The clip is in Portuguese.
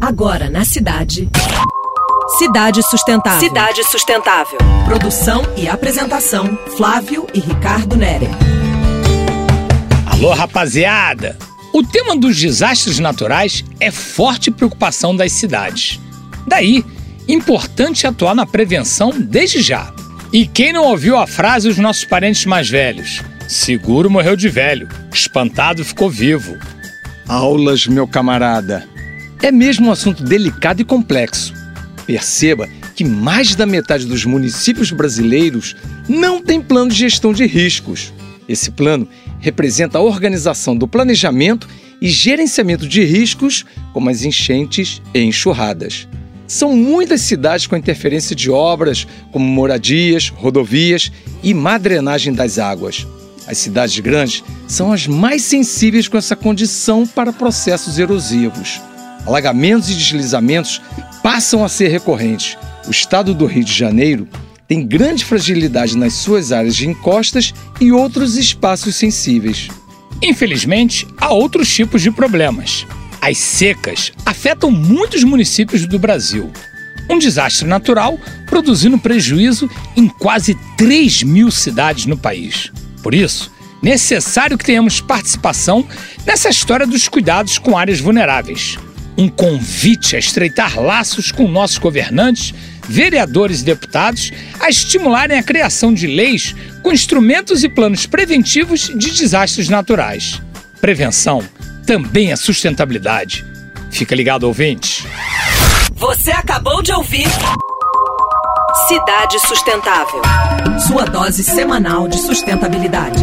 Agora na cidade. Cidade Sustentável. Cidade Sustentável. Produção e apresentação: Flávio e Ricardo Nere. Alô, rapaziada! O tema dos desastres naturais é forte preocupação das cidades. Daí, importante atuar na prevenção desde já. E quem não ouviu a frase dos nossos parentes mais velhos? Seguro morreu de velho, espantado ficou vivo. Aulas, meu camarada. É mesmo um assunto delicado e complexo. Perceba que mais da metade dos municípios brasileiros não tem plano de gestão de riscos. Esse plano representa a organização do planejamento e gerenciamento de riscos, como as enchentes e enxurradas. São muitas cidades com interferência de obras, como moradias, rodovias e má drenagem das águas. As cidades grandes são as mais sensíveis com essa condição para processos erosivos. Alagamentos e deslizamentos passam a ser recorrentes. O estado do Rio de Janeiro tem grande fragilidade nas suas áreas de encostas e outros espaços sensíveis. Infelizmente, há outros tipos de problemas. As secas afetam muitos municípios do Brasil. Um desastre natural produzindo prejuízo em quase 3 mil cidades no país. Por isso, necessário que tenhamos participação nessa história dos cuidados com áreas vulneráveis. Um convite a estreitar laços com nossos governantes, vereadores e deputados a estimularem a criação de leis com instrumentos e planos preventivos de desastres naturais. Prevenção também é sustentabilidade. Fica ligado, ouvinte. Você acabou de ouvir Cidade Sustentável. Sua dose semanal de sustentabilidade.